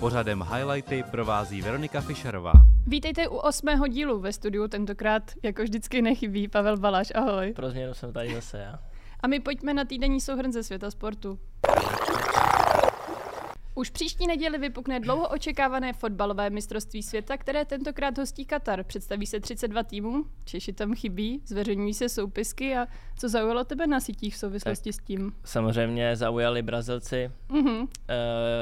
Pořadem Highlighty provází Veronika Fischerová. Vítejte u osmého dílu ve studiu, tentokrát jako vždycky nechybí Pavel Baláš, ahoj. Pro změnu jsem tady zase já. A my pojďme na týdenní souhrn ze světa sportu. Už příští neděli vypukne dlouho očekávané fotbalové mistrovství světa, které tentokrát hostí Katar. Představí se 32 týmů, Češi tam chybí, zveřejňují se soupisky a co zaujalo tebe na sítích v souvislosti tak s tím? Samozřejmě zaujali Brazilci, mm-hmm. uh,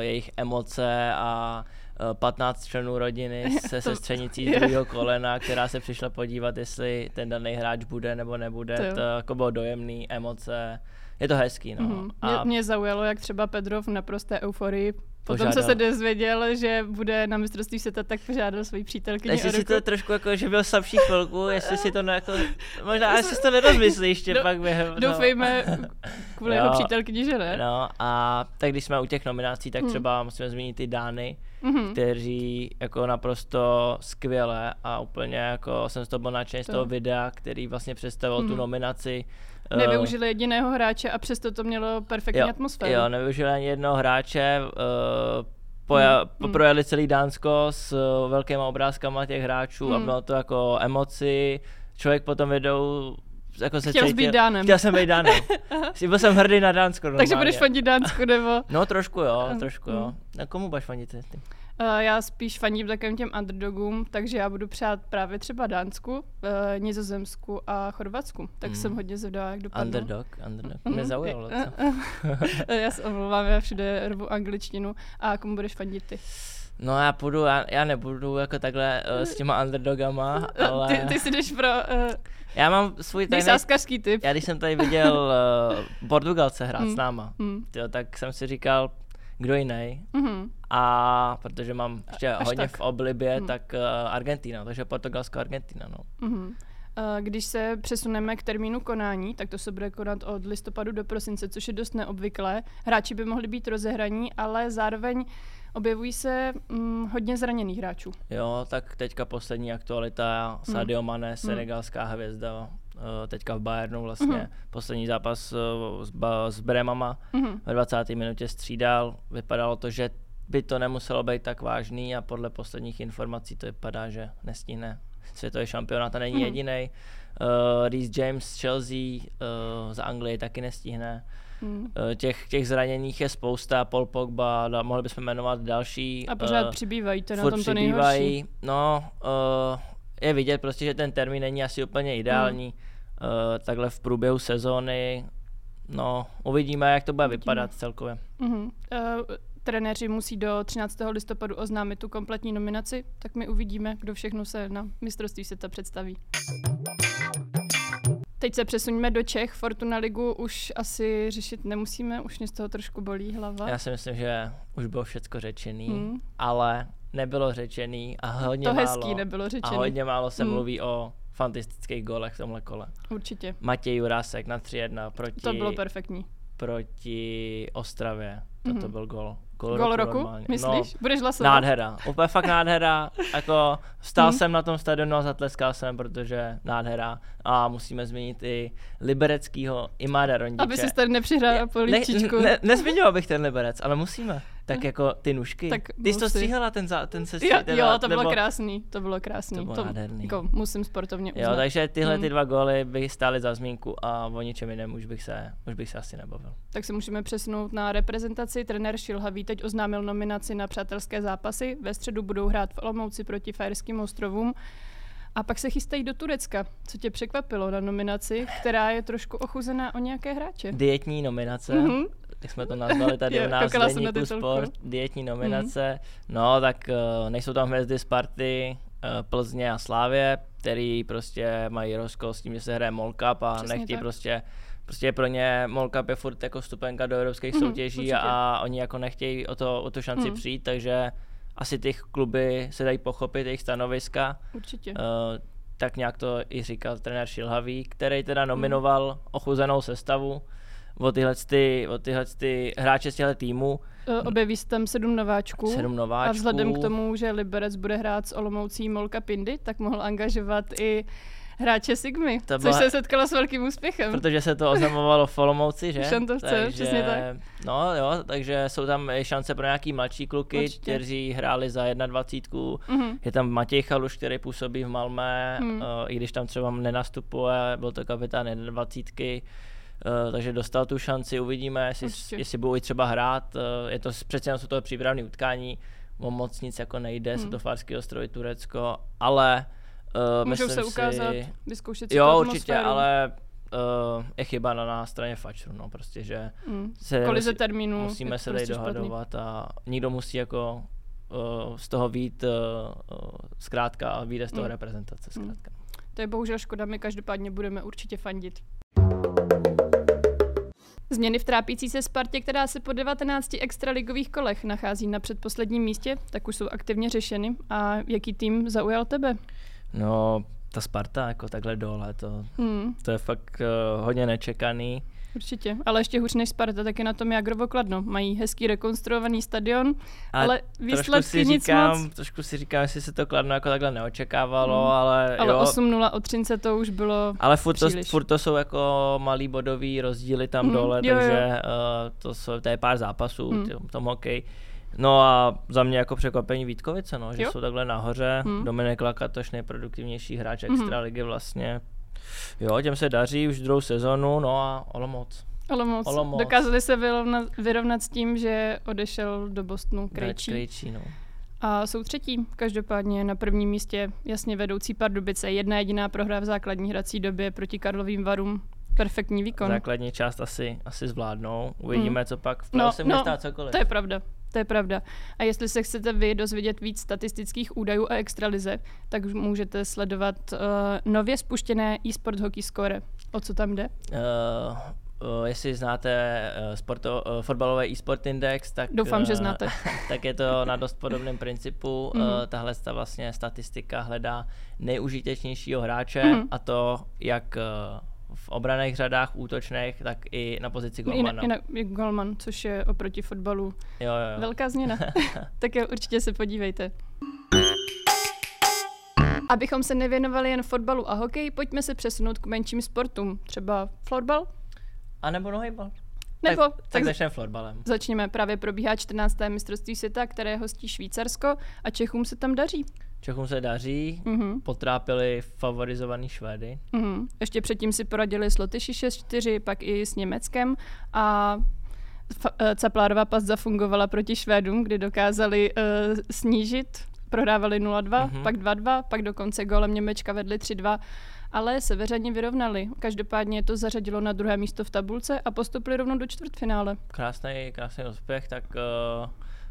jejich emoce a 15 členů rodiny se to, sestřenicí z druhého kolena, která se přišla podívat, jestli ten daný hráč bude nebo nebude. To, to jako bylo dojemný, emoce je to hezký. No. Mm-hmm. A mě, mě zaujalo, jak třeba Pedro v naprosté euforii Potom se se dozvěděl, že bude na mistrovství světa, tak požádal svoji přítelkyni Jestli si to trošku jako, že byl slabší chvilku, jestli si to ne, jako, možná jestli si to nerozmyslí ještě do, pak během. No. Doufejme kvůli jeho přítelkyni, že ne. No a tak když jsme u těch nominací, tak hmm. třeba musíme zmínit ty Dány, mm-hmm. kteří jako naprosto skvěle a úplně jako jsem z toho byl nadšený z toho videa, který vlastně představil mm-hmm. tu nominaci Eh, nevyužili jediného hráče a přesto to mělo perfektní jo, atmosféru. Jo, nevyužili ani jednoho hráče, uh, poja- hmm, projeli celý Dánsko s uh, velkýma obrázkama těch hráčů hmm. a bylo to jako emoci. Člověk potom videu jako se Chtěl být Dánem. Chtěl jsem být Dánem. Byl jsem hrdý na Dánsko normálně. Takže budeš fandit Dánsku, nebo? No trošku jo, trošku jo. Hmm. A komu budeš fandit ty? Uh, já spíš faním takovým těm underdogům, takže já budu přát právě třeba Dánsku, uh, Nizozemsku a Chorvatsku. Tak mm. jsem hodně zvědavá, jak dopadne. Underdog, underdog. Mm. Mě zaujalo, co? já se omlouvám, já všude rvu angličtinu. A komu budeš fandit ty? No já půjdu, já, já nebudu jako takhle uh, s těma underdogama, ale... Ty, ty si jdeš pro... Uh, já mám svůj tajný... Ty typ. Já když jsem tady viděl uh, Portugalce hrát mm. s náma, mm. tyjo, tak jsem si říkal, kdo jiný. Mm-hmm. A protože mám ještě Až hodně tak. v oblibě, mm. tak uh, Argentina, takže Portugalsko, Argentina. No. Mm-hmm. Když se přesuneme k termínu konání, tak to se bude konat od listopadu do prosince, což je dost neobvyklé. Hráči by mohli být rozehraní, ale zároveň objevují se hm, hodně zraněných hráčů. Jo, tak teďka poslední aktualita, Sadio mm. Mane, senegalská mm. hvězda, Eh, teďka v Bayernu vlastně mm-hmm. poslední zápas uh, s, s Bremama mm-hmm. ve 20. minutě střídal. Vypadalo to, že by to nemuselo být tak vážný a podle posledních informací to vypadá, že nestihne světový šampionát a není mm-hmm. jediný. Uh, eh, Reece James z Chelsea uh, z Anglie taky nestihne. Mm. Uh, těch, těch zraněných je spousta, Paul Pogba, da, mohli bychom jmenovat další. A pořád uh, přibývají, to je na tom to nejhorší. No, uh, je vidět prostě, že ten termín není asi úplně ideální. Mm. Uh, takhle v průběhu sezóny, no, uvidíme, jak to bude uvidíme. vypadat celkově. Mm-hmm. Uh, trenéři musí do 13. listopadu oznámit tu kompletní nominaci, tak my uvidíme, kdo všechno se na mistrovství světa představí. Teď se přesuníme do Čech. Fortuna ligu už asi řešit nemusíme, už mě z toho trošku bolí hlava. Já si myslím, že už bylo všechno řečený, hmm. ale nebylo řečený a hodně to málo. hezký nebylo řečený. A hodně málo se hmm. mluví o fantastických gólech v tomhle kole. Určitě. Matěj Jurásek na 3-1 proti... To bylo perfektní. Proti Ostravě. To, mm-hmm. to byl gol. Gol, gol roku, roku myslíš? No, Budeš hlasovat? Nádhera. Úplně fakt nádhera. jako stál mm. jsem na tom stadionu a zatleskal jsem, protože nádhera. A musíme zmínit i libereckýho Imáda Rondiče. Aby si tady nepřihrál políčičku. Ne, ne, nezmiňoval bych ten Liberec, ale musíme tak jako ty nůžky. Tak Ty jsi to stříhala, ten, za, ten se jo, jo, to bylo nebo... krásný, to bylo krásný. To bylo to, nádherný. Jako, musím sportovně uznat. Jo, takže tyhle mm. ty dva góly by stály za zmínku a o ničem jiném už bych se, už bych se asi nebavil. Tak se můžeme přesunout na reprezentaci. Trenér Šilhavý teď oznámil nominaci na přátelské zápasy. Ve středu budou hrát v Olomouci proti Fajerským ostrovům. A pak se chystají do Turecka. Co tě překvapilo na nominaci, která je trošku ochuzená o nějaké hráče? Dietní nominace. Mm-hmm jak jsme to nazvali tady u nás Deníku Sport, dietní nominace. Mm. No, tak uh, nejsou tam hvězdy Sparty, uh, Plzně a Slávě, který prostě mají rozkol s tím, že se hraje Mall Cup a Přesně nechtí tak. prostě prostě pro ně Mall Cup je furt jako stupenka do evropských mm, soutěží určitě. a oni jako nechtějí o to, o to šanci mm. přijít, takže asi ty kluby se dají pochopit jejich stanoviska. Určitě. Uh, tak nějak to i říkal trenér Šilhavý, který teda nominoval mm. ochuzenou sestavu o tyhle, ty, o tyhle ty hráče z těchto týmů. E, objeví se tam sedm nováčků. Sedm nováčků. A vzhledem k tomu, že Liberec bude hrát s Olomoucí Molka Pindy, tak mohl angažovat i hráče Sigmy, To což byla- se setkalo s velkým úspěchem. Protože se to oznamovalo v Olomouci, že? Šantovce, přesně tak. No jo, takže jsou tam i šance pro nějaký mladší kluky, Určitě. kteří hráli za 21. Mhm. Je tam Matěj Chaluš, který působí v Malmé, Hmm. uh, i když tam třeba nenastupuje, byl to kapitán 21. Uh, takže dostal tu šanci, uvidíme, jestli, Určitě. jestli budou i třeba hrát. Uh, je to přece jenom jsou to přípravné utkání, o moc nic jako nejde, Hmm. hmm. Svetofárský ostrovy Turecko, ale uh, Můžou se ukázat, si, vyzkoušet si Jo, určitě, ale uh, je chyba na, na straně fačru, no prostě, že Mm. se Kolize musí- termínů musíme se tady prostě špatný. dohadovat a nikdo musí jako uh, z toho vít uh, zkrátka a vyjde z toho Mm. reprezentace Mm. zkrátka. To je bohužel škoda, my každopádně budeme určitě fandit. Změny v trápící se Spartě, která se po 19 extraligových kolech nachází na předposledním místě, tak už jsou aktivně řešeny. A jaký tým zaujal tebe? No, ta Sparta jako takhle dole, to, Hmm, to je fakt uh, hodně nečekaný. určitě. Ale ještě hůř než Sparta, tak je na tom Jágrovo Kladno. Mají hezký rekonstruovaný stadion, A ale výsledky si nic říkám, moc. trošku si říkám, jestli se to Kladno jako takhle neočekávalo, Mm. ale, Ale jo, 8-0 od Třince to už bylo... ale furt to, příliš. furt to jsou jako malý bodový rozdíly tam Mhm, dole, jo, jo. takže Uh, to, jsou, to je pár zápasů Mm. v tom hokej. No a za mě jako překvapení Vítkovice, no, že Jo. jsou takhle nahoře. Mm. Dominik Lakatoš, nejproduktivnější hráč Mhm. extraligy vlastně. Jo, těm se daří už druhou sezonu, no a Olomouc. Olomouc. Olomouc. Dokázali se vyrovnat, vyrovnat s tím, že odešel do Bostonu Krejčí. Krejčí, no. A jsou třetí. Každopádně na prvním místě jasně vedoucí Pardubice. Jedna jediná prohra v základní hrací době proti Karlovým Varům. Perfektní výkon. Základní část asi, asi zvládnou. Uvidíme, Mm. co pak. V No, no, se může no, stát cokoliv. To je pravda. To je pravda. A jestli se chcete vy dozvědět víc statistických údajů a extralize, tak můžete sledovat uh, nově spuštěné eSport Hockey Score. O co tam jde? Uh, uh, jestli znáte uh, sporto, uh, fotbalový e-sport index, tak, Doufám, že znáte. tak je to na dost podobném principu. Mhm. Uh, tahle ta vlastně statistika hledá nejužitečnějšího hráče Mhm. a to jak v obraných řadách, útočných, tak i na pozici golmana. jinak je golman, což je oproti fotbalu Jo, jo, jo. velká změna. tak jo, určitě se podívejte. Abychom se nevěnovali jen fotbalu a hokeji, pojďme se přesunout k menším sportům. Třeba florbal? A nebo nohybal. Nebo tak, tak, tak začneme florbalem. začněme. Právě probíhá 14. mistrovství světa, které hostí Švýcarsko a Čechům se tam daří. Čechům se daří, Mhm. potrápili favorizovaný Švédy. Mhm. Ještě předtím si poradili s Lotyši 6-4, pak i s Německem a fa- eh, Caplárová pas zafungovala proti Švédům, kdy dokázali uh, snížit, prohrávali 0-2, Mhm. pak 2-2, pak dokonce golem Němečka vedli 3-2, ale seveřani vyrovnali. Každopádně to zařadilo na druhé místo v tabulce a postupili rovnou do čtvrtfinále. Krásný, krásný úspěch, tak uh,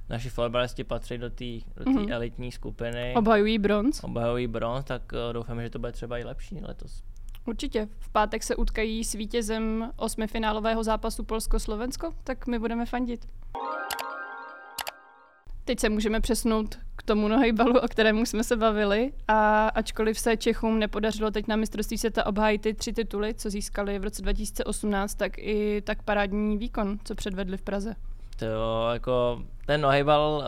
naši fotbalisti patří do té do Mhm. tý elitní skupiny. Obhajují bronz. Obhajují bronz, tak uh, doufáme, že to bude třeba i lepší letos. Určitě. V pátek se utkají s vítězem osmifinálového zápasu Polsko-Slovensko, tak my budeme fandit. Teď se můžeme přesnout k tomu nohejbalu, o kterém jsme se bavili. A ačkoliv se Čechům nepodařilo teď na mistrovství světa obhájit ty tři tituly, co získali v roce 2018, tak i tak parádní výkon, co předvedli v Praze. To jo, jako ten nohybal,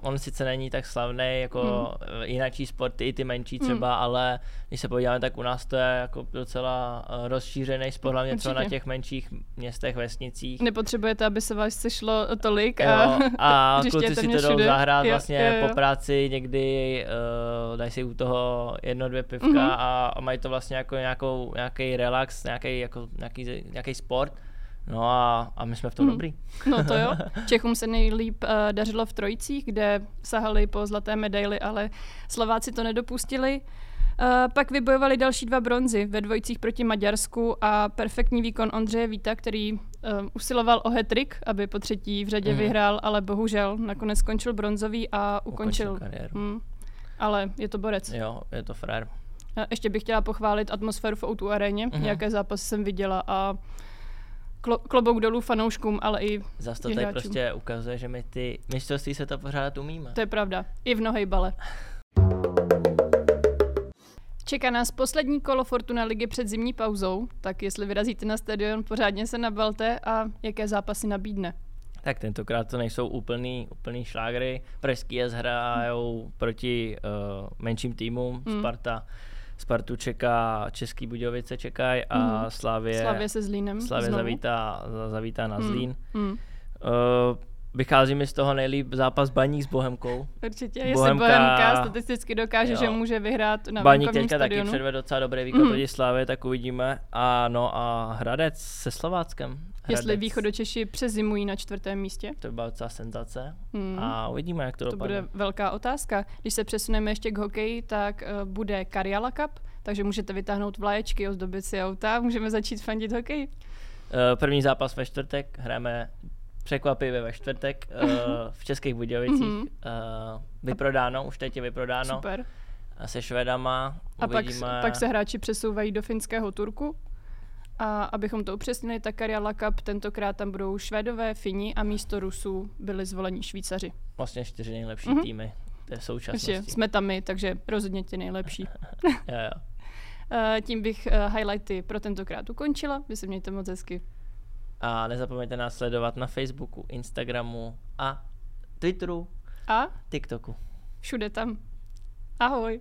uh, on sice není tak slavný jako hmm. jináčí sporty, i ty menší třeba, hmm. ale když se podíváme, tak u nás to je jako docela uh, rozšířený sport, hlavně třeba na Určitě. těch menších městech, vesnicích. Nepotřebujete, aby se vás sešlo tolik a, Jo, a kluci si to jdou zahrát Jo, vlastně jo, jo. po práci, někdy uh, dají si u toho jedno, dvě pivka Mhm. a, a mají to vlastně jako nějakou, nějaký relax, nějaký, jako, nějaký, nějaký sport. No a, a my jsme v tom Mhm. dobrý. No to jo. Čechům se nejlíp uh, dařilo v trojicích, kde sahali po zlaté medaily, ale Slováci to nedopustili. Uh, pak vybojovali další dva bronzy ve dvojicích proti Maďarsku a perfektní výkon Ondřeje Víta, který uh, usiloval o hetrik, aby po třetí v řadě Mhm. vyhrál, ale bohužel nakonec skončil bronzový a ukončil. Ukončil kariéru. Hmm. Ale je to borec. Jo, je to frér. Ještě bych chtěla pochválit atmosféru v O2 aréně, Mhm. jaké zápasy jsem viděla a klo- klobouk dolů fanouškům, ale i Zas to tady prostě ukazuje, že my ty mistrovství se to pořádat umíme. To je pravda. I v nohejbale. Čeká nás poslední kolo Fortuna ligy před zimní pauzou, tak jestli vyrazíte na stadion, pořádně se nabalte a jaké zápasy nabídne. Tak tentokrát to nejsou úplný, úplný šlágry. Pražský jez hrajou proti uh, menším týmům, Mm. Sparta Spartu čeká Český Budějovice čekají a Mhm. Slavě, Slavě se Zlínem. Slavě znovu. zavítá, zavítá na Mm, Zlín. Mm. Uh, vychází mi z toho nejlíp zápas Baník s Bohemkou. Určitě, jestli Bohemka- Bohemka statisticky dokáže, Jo. že může vyhrát na Baník teďka taky stadionu. předvedl docela dobrý výkon Mhm. proti Slávě, tak uvidíme. A no a Hradec se Slováckem. Jestli Hradec, východočeši přezimují na čtvrtém místě. To by byla docela senzace. Hmm. A uvidíme, jak to, To dopadne. bude velká otázka. Když se přesuneme ještě k hokeji, tak uh, bude Karjala Cup, takže můžete vytáhnout vlaječky, ozdobit si auta, můžeme začít fandit hokej. Eh, První zápas ve čtvrtek, hrajeme překvapivě ve čtvrtek eh, v Českých Budějovicích. Mhm. Eh, Vyprodáno, už teď je vyprodáno. Super. A se Švedama A pak, pak se hráči přesouvají do finského Turku. A abychom to upřesnili, tak Karjala Cup tentokrát tam budou Švédové, Fini a místo Rusů byli zvoleni Švýcaři. Vlastně čtyři nejlepší Mhm. týmy té současnosti. jsme tam my, takže rozhodně ti nejlepší. Jo, jo. Eh, Tím bych eh, highlighty pro tentokrát ukončila. Vy se mějte moc hezky. A nezapomeňte nás sledovat na Facebooku, Instagramu a Twitteru, A TikToku. všude tam. Ahoj.